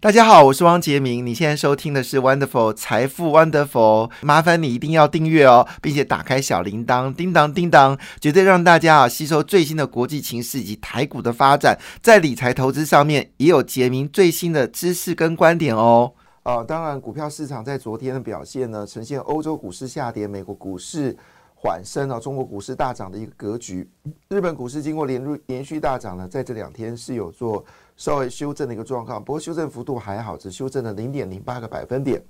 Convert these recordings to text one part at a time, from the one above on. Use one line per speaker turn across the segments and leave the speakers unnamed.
大家好，我是汪杰明。你现在收听的是 Wonderful 财富 Wonderful，麻烦你一定要订阅哦，并且打开小铃铛，叮当叮当，绝对让大家啊吸收最新的国际情势以及台股的发展，在理财投资上面也有杰明最新的知识跟观点哦。啊，当然，股票市场在昨天的表现呢，呈现欧洲股市下跌，美国股市缓升啊，中国股市大涨的一个格局。日本股市经过连入连续大涨呢，在这两天是有做。稍微修正的一个状况，不过修正幅度还好，只修正了零点零八个百分点。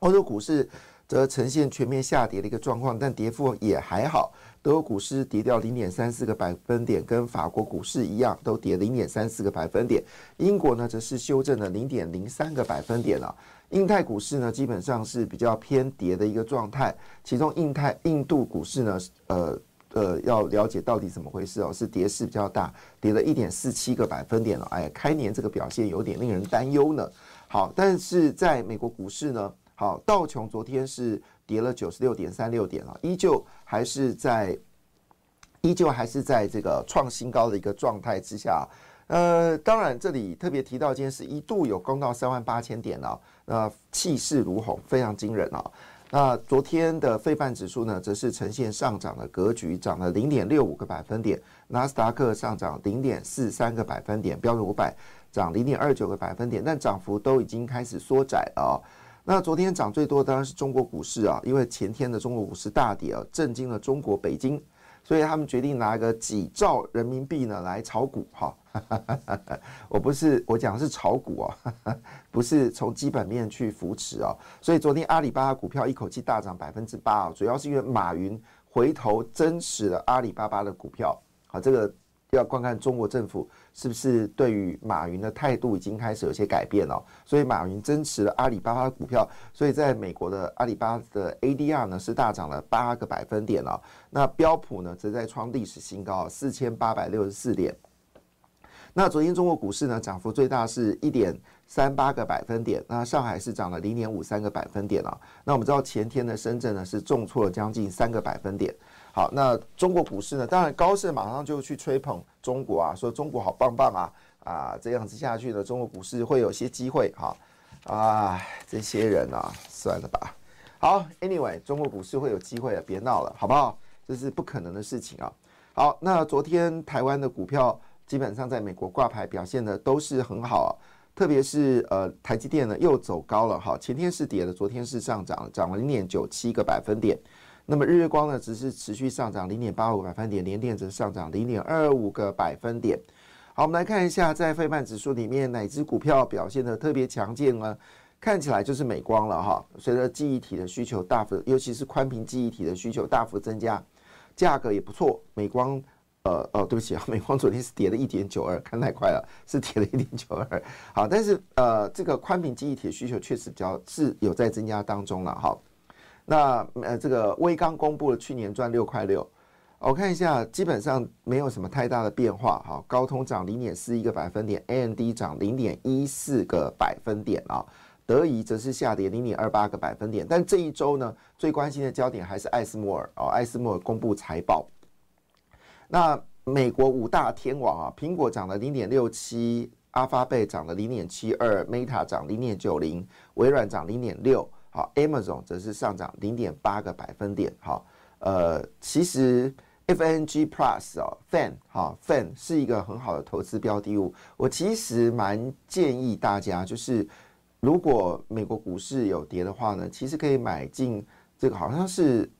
欧洲股市则呈现全面下跌的一个状况，但跌幅也还好。德国股市跌掉零点三四个百分点，跟法国股市一样，都跌零点三四个百分点。英国呢，则是修正了零点零三个百分点了。印太股市呢，基本上是比较偏跌的一个状态，其中印太印度股市呢，呃。呃，要了解到底怎么回事哦，是跌势比较大，跌了一点四七个百分点了。哎，开年这个表现有点令人担忧呢。好，但是在美国股市呢，好，道琼昨天是跌了九十六点三六点啊，依旧还是在，依旧还是在这个创新高的一个状态之下。呃，当然这里特别提到，今天是一度有攻到三万八千点啊，那气势如虹，非常惊人啊。那昨天的费半指数呢，则是呈现上涨的格局，涨了零点六五个百分点。纳斯达克上涨零点四三个百分点，标准五百涨零点二九个百分点，但涨幅都已经开始缩窄了。那昨天涨最多当然是中国股市啊，因为前天的中国股市大跌啊，震惊了中国北京。所以他们决定拿个几兆人民币呢来炒股哈，我不是我讲的是炒股哦，不是从基本面去扶持哦。所以昨天阿里巴巴股票一口气大涨百分之八啊，主要是因为马云回头增持了阿里巴巴的股票，好这个。要观看中国政府是不是对于马云的态度已经开始有些改变了，所以马云增持了阿里巴巴的股票，所以在美国的阿里巴巴的 ADR 呢是大涨了八个百分点了。那标普呢则在创历史新高，四千八百六十四点。那昨天中国股市呢涨幅最大是一点三八个百分点，那上海是涨了零点五三个百分点了。那我们知道前天的深圳呢是重挫了将近三个百分点。好，那中国股市呢？当然，高盛马上就去吹捧中国啊，说中国好棒棒啊啊，这样子下去呢，中国股市会有些机会哈啊，这些人啊，算了吧。好，Anyway，中国股市会有机会的，别闹了，好不好？这是不可能的事情啊。好，那昨天台湾的股票基本上在美国挂牌表现的都是很好啊，特别是呃台积电呢又走高了哈，前天是跌的，昨天是上涨，涨了零点九七个百分点。那么日月光呢，只是持续上涨零点八五个百分点，联电则上涨零点二五个百分点。好，我们来看一下，在费曼指数里面哪只股票表现的特别强劲呢？看起来就是美光了哈。随着记忆体的需求大幅，尤其是宽屏记忆体的需求大幅增加，价格也不错。美光，呃哦，对不起啊，美光昨天是跌了一点九二，看太快了，是跌了一点九二。好，但是呃，这个宽屏记忆体的需求确实比较是有在增加当中了哈。那呃，这个威刚公布了去年赚六块六，我看一下，基本上没有什么太大的变化哈。高通涨零点四一个百分点，A N D 涨零点一四个百分点啊，德仪则是下跌零点二八个百分点。但这一周呢，最关心的焦点还是艾斯摩尔哦，艾斯摩尔公布财报。那美国五大天王啊，苹果涨了零点六七，阿发贝涨了零点七二，Meta 涨零点九零，微软涨零点六。好，Amazon 则是上涨零点八个百分点。好，呃，其实 FNG Plus 哦，Fan 哈，Fan 是一个很好的投资标的物。我其实蛮建议大家，就是如果美国股市有跌的话呢，其实可以买进这个好像是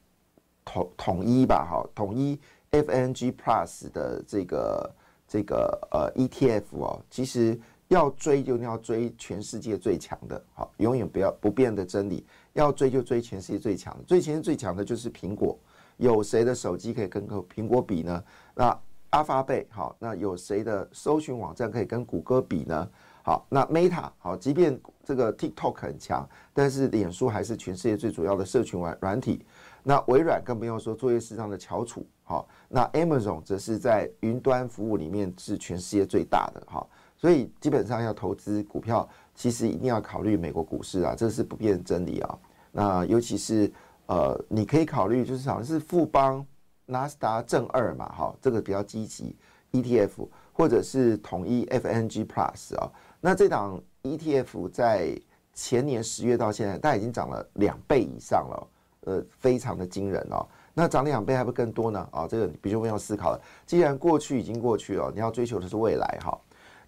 统统一吧，哈，统一 FNG Plus 的这个这个呃 ETF 哦，其实。要追就要追全世界最强的，好，永远不要不变的真理。要追就追全世界最强的，最前最强的就是苹果。有谁的手机可以跟个苹果比呢？那阿发贝好，那有谁的搜寻网站可以跟谷歌比呢？好，那 Meta 好，即便这个 TikTok 很强，但是脸书还是全世界最主要的社群软软体。那微软更不用说作业市场的翘楚，好，那 Amazon 则是在云端服务里面是全世界最大的，哈。所以基本上要投资股票，其实一定要考虑美国股市啊，这是不变真理啊。那尤其是呃，你可以考虑就是好像是富邦、纳斯达正二嘛，哈，这个比较积极 ETF，或者是统一 FNG Plus 啊。那这档 ETF 在前年十月到现在，它已经涨了两倍以上了，呃，非常的惊人哦。那涨两倍还不更多呢？啊，这个比较不用思考了。既然过去已经过去了，你要追求的是未来哈。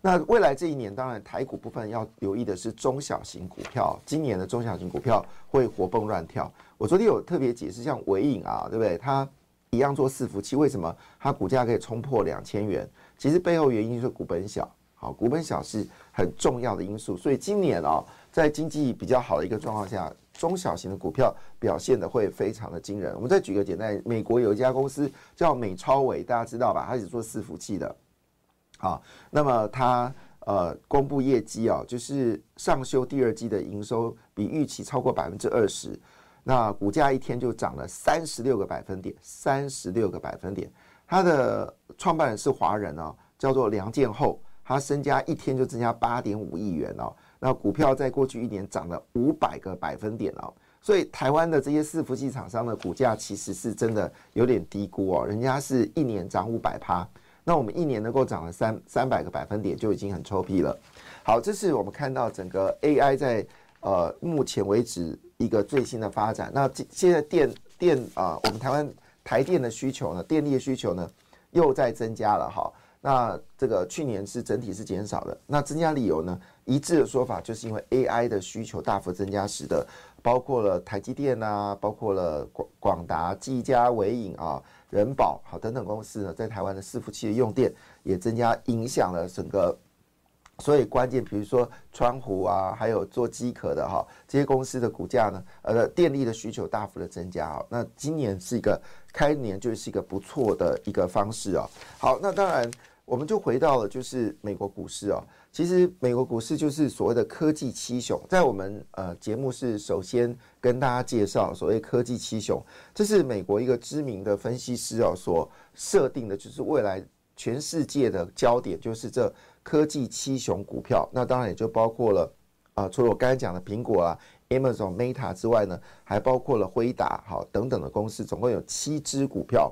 那未来这一年，当然台股部分要留意的是中小型股票。今年的中小型股票会活蹦乱跳。我昨天有特别解释，像伟影啊，对不对？它一样做伺服器，为什么它股价可以冲破两千元？其实背后原因就是股本小，好，股本小是很重要的因素。所以今年啊，在经济比较好的一个状况下，中小型的股票表现的会非常的惊人。我们再举个简单，美国有一家公司叫美超伟，大家知道吧？它是做伺服器的。好，那么它呃公布业绩啊，就是上修第二季的营收比预期超过百分之二十，那股价一天就涨了三十六个百分点，三十六个百分点。它的创办人是华人哦，叫做梁建厚，他身家一天就增加八点五亿元哦，那股票在过去一年涨了五百个百分点哦，所以台湾的这些伺服器厂商的股价其实是真的有点低估哦，人家是一年涨五百趴。那我们一年能够涨了三三百个百分点就已经很臭屁了。好，这是我们看到整个 AI 在呃目前为止一个最新的发展。那现在电电啊，我们台湾台电的需求呢，电力的需求呢又在增加了哈。那这个去年是整体是减少的。那增加理由呢，一致的说法就是因为 AI 的需求大幅增加，使得包括了台积电啊，包括了广广达、技嘉、伟影啊。人保好等等公司呢，在台湾的伺服器的用电也增加，影响了整个。所以关键，比如说窗户啊，还有做机壳的哈，这些公司的股价呢，呃，电力的需求大幅的增加啊。那今年是一个开年就是一个不错的一个方式啊。好，那当然。我们就回到了，就是美国股市啊。其实美国股市就是所谓的科技七雄，在我们呃节目是首先跟大家介绍所谓科技七雄，这是美国一个知名的分析师啊所设定的，就是未来全世界的焦点就是这科技七雄股票。那当然也就包括了啊，除了我刚才讲的苹果啊、Amazon、Meta 之外呢，还包括了辉达好等等的公司，总共有七只股票。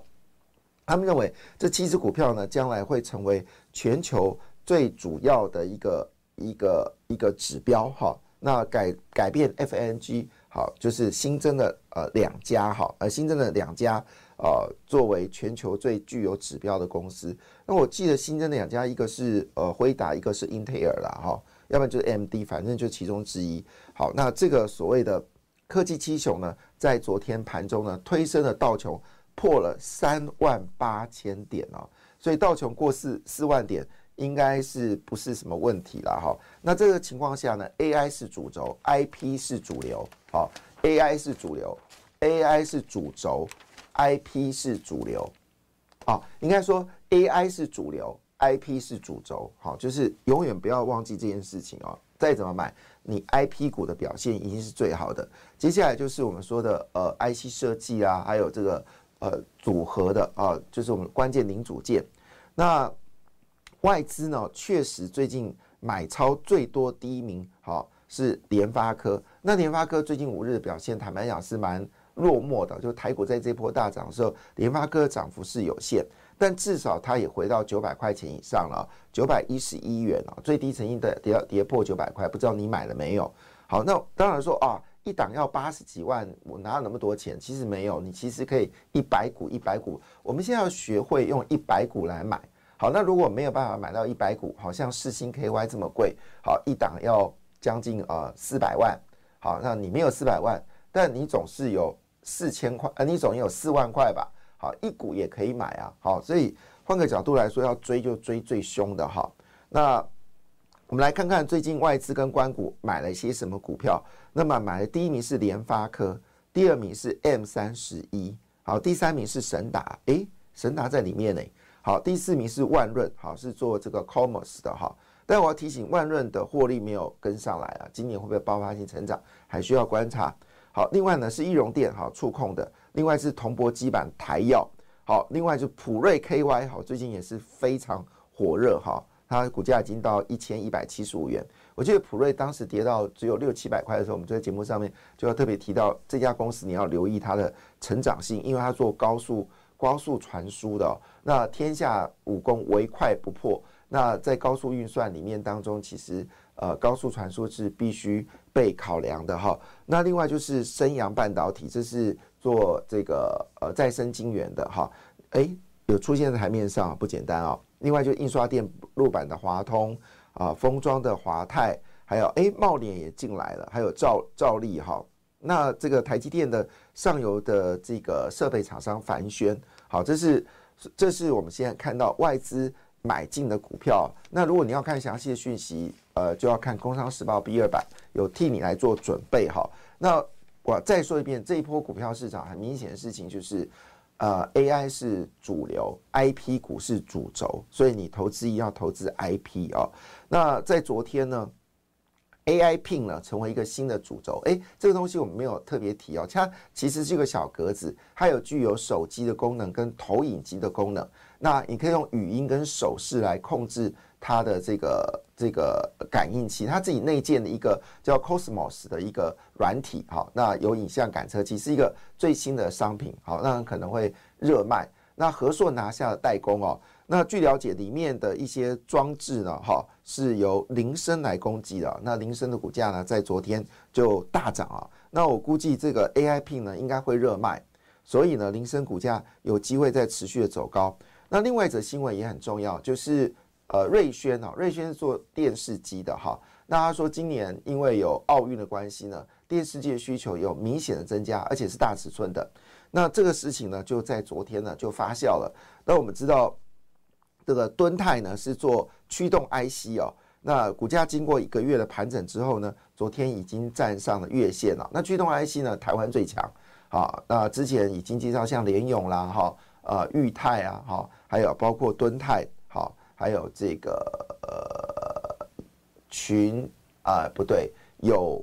他们认为这七只股票呢，将来会成为全球最主要的一个一个一个指标哈。那改改变 FNG 好，就是新增的呃两家哈，呃新增的两家呃作为全球最具有指标的公司。那我记得新增的两家，一个是呃辉达，一个是英特尔啦哈，要不然就是 MD，反正就其中之一。好，那这个所谓的科技七雄呢，在昨天盘中呢，推升了道琼。破了三万八千点哦，所以道琼过四四万点应该是不是什么问题了哈？那这个情况下呢，AI 是主轴，IP 是主流，好，AI 是主流，AI 是主轴，IP 是主流，好，应该说 AI 是主流，IP 是主轴，好，就是永远不要忘记这件事情哦。再怎么买，你 IP 股的表现已经是最好的。接下来就是我们说的呃 IC 设计啊，还有这个。呃，组合的啊，就是我们关键零组件。那外资呢，确实最近买超最多第一名，好是联发科。那联发科最近五日的表现，坦白讲是蛮落寞的。就台股在这波大涨的时候，联发科涨幅是有限，但至少它也回到九百块钱以上了，九百一十一元啊，最低曾经的跌跌破九百块，不知道你买了没有？好，那当然说啊。一档要八十几万，我哪有那么多钱？其实没有，你其实可以一百股一百股。我们现在要学会用一百股来买。好，那如果没有办法买到一百股，好像世星 KY 这么贵，好一档要将近呃四百万。好，那你没有四百万，但你总是有四千块，呃，你总有四万块吧？好，一股也可以买啊。好，所以换个角度来说，要追就追最凶的哈。那。我们来看看最近外资跟关股买了一些什么股票。那么买的第一名是联发科，第二名是 M 三十一，好，第三名是神达，诶，神达在里面呢。好，第四名是万润，好，是做这个 commerce 的哈。但我要提醒，万润的获利没有跟上来啊，今年会不会爆发性成长，还需要观察。好，另外呢是易容电，好，触控的，另外是铜箔基板台药，好，另外就普瑞 KY，好，最近也是非常火热哈。它股价已经到一千一百七十五元。我记得普瑞当时跌到只有六七百块的时候，我们在节目上面就要特别提到这家公司，你要留意它的成长性，因为它做高速高速传输的。那天下武功唯快不破，那在高速运算里面当中，其实呃高速传输是必须被考量的哈。那另外就是升阳半导体，这是做这个呃再生晶圆的哈。诶，有出现在台面上不简单啊。另外就印刷电路板的华通。啊，封装的华泰，还有哎，茂联也进来了，还有兆兆利哈。那这个台积电的上游的这个设备厂商凡轩，好，这是这是我们现在看到外资买进的股票。那如果你要看详细的讯息，呃，就要看《工商时报》B 二版有替你来做准备哈。那我再说一遍，这一波股票市场很明显的事情就是。呃，AI 是主流，IP 股是主轴，所以你投资一定要投资 IP 哦。那在昨天呢，AI Pin 呢成为一个新的主轴。哎，这个东西我们没有特别提哦，它其实是一个小格子，它有具有手机的功能跟投影机的功能。那你可以用语音跟手势来控制。它的这个这个感应器，它自己内建的一个叫 Cosmos 的一个软体，好，那有影像感测器，是一个最新的商品，好，那可能会热卖。那和硕拿下了代工哦，那据了解，里面的一些装置呢，哈，是由铃声来供给的。那铃声的股价呢，在昨天就大涨啊。那我估计这个 AIP 呢，应该会热卖，所以呢，铃声股价有机会再持续的走高。那另外一则新闻也很重要，就是。呃，瑞轩哦，瑞轩是做电视机的哈。那他说，今年因为有奥运的关系呢，电视机的需求有明显的增加，而且是大尺寸的。那这个事情呢，就在昨天呢就发酵了。那我们知道，这个敦泰呢是做驱动 IC 哦。那股价经过一个月的盘整之后呢，昨天已经站上了月线了。那驱动 IC 呢，台湾最强。好，那之前已经介绍像联勇啦，哈，呃，裕泰啊，哈，还有包括敦泰，好。还有这个呃群啊不对，有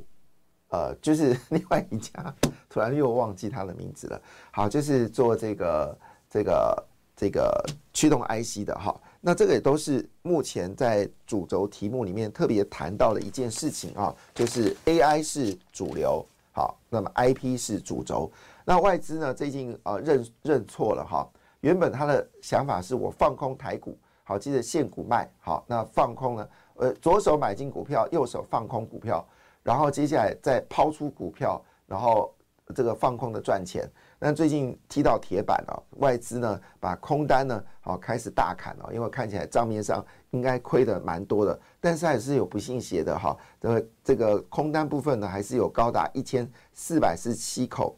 呃就是 另外一家，突然又忘记它的名字了。好，就是做这个这个这个驱动 IC 的哈。那这个也都是目前在主轴题目里面特别谈到的一件事情啊，就是 AI 是主流，好，那么 IP 是主轴。那外资呢最近啊认认错了哈，原本他的想法是我放空台股。好，记得现股卖好，那放空呢？呃，左手买进股票，右手放空股票，然后接下来再抛出股票，然后这个放空的赚钱。那最近踢到铁板了，外资呢把空单呢好开始大砍了，因为看起来账面上应该亏的蛮多的，但是还是有不信邪的哈。这个这个空单部分呢，还是有高达一千四百四十七口。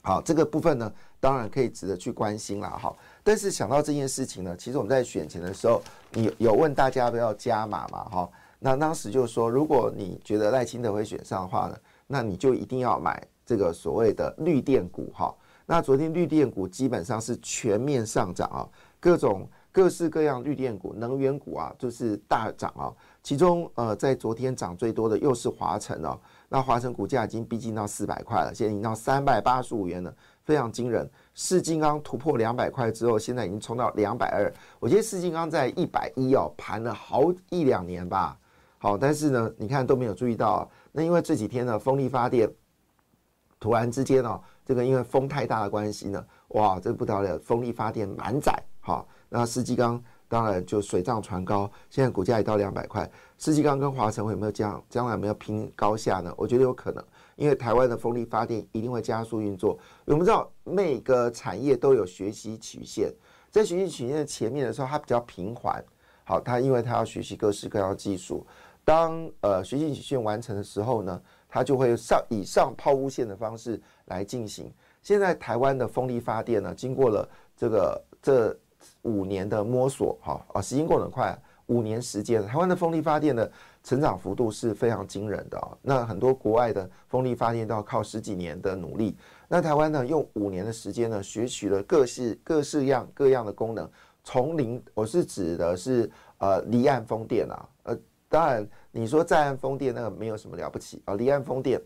好，这个部分呢，当然可以值得去关心了哈。但是想到这件事情呢，其实我们在选钱的时候，你有问大家要不要加码嘛？哈，那当时就说，如果你觉得赖清德会选上的话呢，那你就一定要买这个所谓的绿电股哈。那昨天绿电股基本上是全面上涨啊，各种各式各样绿电股、能源股啊，就是大涨啊。其中呃，在昨天涨最多的又是华晨哦。那华晨股价已经逼近到四百块了，现在已经到三百八十五元了，非常惊人。四金刚突破两百块之后，现在已经冲到两百二。我觉得四金刚在一百一哦，盘了好一两年吧。好，但是呢，你看都没有注意到。那因为这几天呢，风力发电突然之间哦，这个因为风太大的关系呢，哇，这不得了，风力发电满载。好，那四金刚当然就水涨船高，现在股价也到两百块。四金刚跟华晨会有没有将将来有没有拼高下呢？我觉得有可能。因为台湾的风力发电一定会加速运作。我们知道每个产业都有学习曲线，在学习曲线的前面的时候，它比较平缓。好，它因为它要学习各式各样的技术。当呃学习曲线完成的时候呢，它就会上以上抛物线的方式来进行。现在台湾的风力发电呢，经过了这个这五年的摸索，哈啊，时间过得很快。五年时间，台湾的风力发电的成长幅度是非常惊人的啊！那很多国外的风力发电都要靠十几年的努力，那台湾呢，用五年的时间呢，学取了各式各式样各样的功能，从零，我是指的是呃离岸风电啊，呃，当然你说在岸风电那个没有什么了不起啊，离岸风电，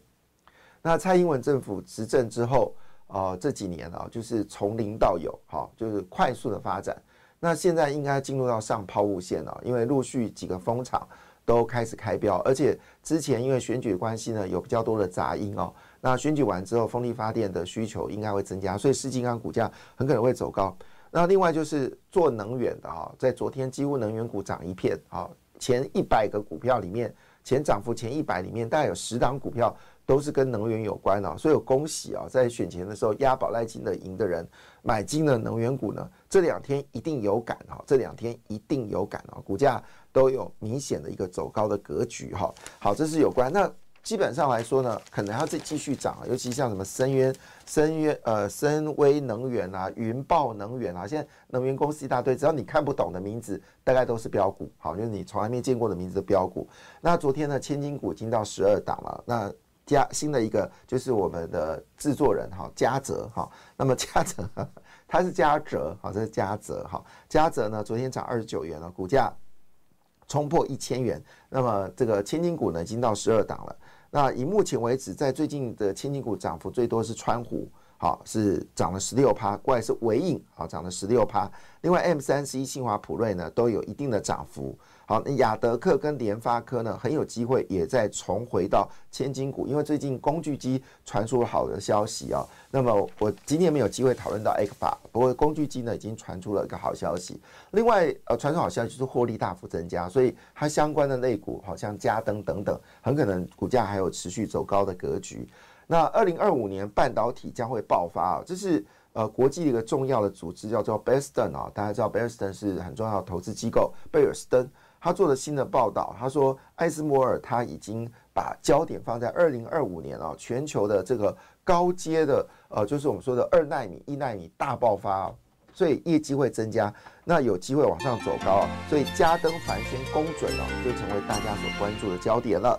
那蔡英文政府执政之后啊，这几年啊，就是从零到有，好，就是快速的发展。那现在应该进入到上抛物线了，因为陆续几个风场都开始开标，而且之前因为选举关系呢，有比较多的杂音哦。那选举完之后，风力发电的需求应该会增加，所以世金刚股价很可能会走高。那另外就是做能源的哈，在昨天几乎能源股涨一片啊，前一百个股票里面，前涨幅前一百里面，大概有十档股票都是跟能源有关的，所以恭喜啊，在选前的时候押宝赖金的赢的人，买进了能源股呢，这两天一定有感哈，这两天一定有感啊，股价都有明显的一个走高的格局哈。好，这是有关那。基本上来说呢，可能要再继续涨，尤其像什么深渊、深渊、呃、深威能源啊、云豹能源啊，现在能源公司一大堆，只要你看不懂的名字，大概都是标股。好，就是你从来没见过的名字的标股。那昨天呢，千金股已经到十二档了。那加新的一个就是我们的制作人哈，嘉泽哈。那么嘉泽 他是嘉泽，好，这是嘉泽哈。嘉泽呢，昨天涨二十九元了，股价冲破一千元。那么这个千金股呢，已经到十二档了。那以目前为止，在最近的千金股涨幅最多是川湖，好是涨了十六趴，过来是维影，好涨了十六趴。另外 M 三 C、新华普瑞呢都有一定的涨幅。好，那亚德克跟联发科呢很有机会也在重回到千金股，因为最近工具机传出了好的消息啊。那么我今天没有机会讨论到 X 法，不过工具机呢已经传出了一个好消息。另外呃，传出好消息就是获利大幅增加，所以它相关的类股，好像嘉登等等，很可能股价还有持续走高的格局。那二零二五年半导体将会爆发啊，这是呃国际的一个重要的组织叫做 Boston 啊，大家知道 Boston 是很重要的投资机构，贝尔斯登。他做了新的报道，他说艾斯摩尔他已经把焦点放在二零二五年啊，全球的这个高阶的呃，就是我们说的二纳米、一纳米大爆发啊，所以业绩会增加，那有机会往上走高，所以加登凡轩公准啊，就成为大家所关注的焦点了。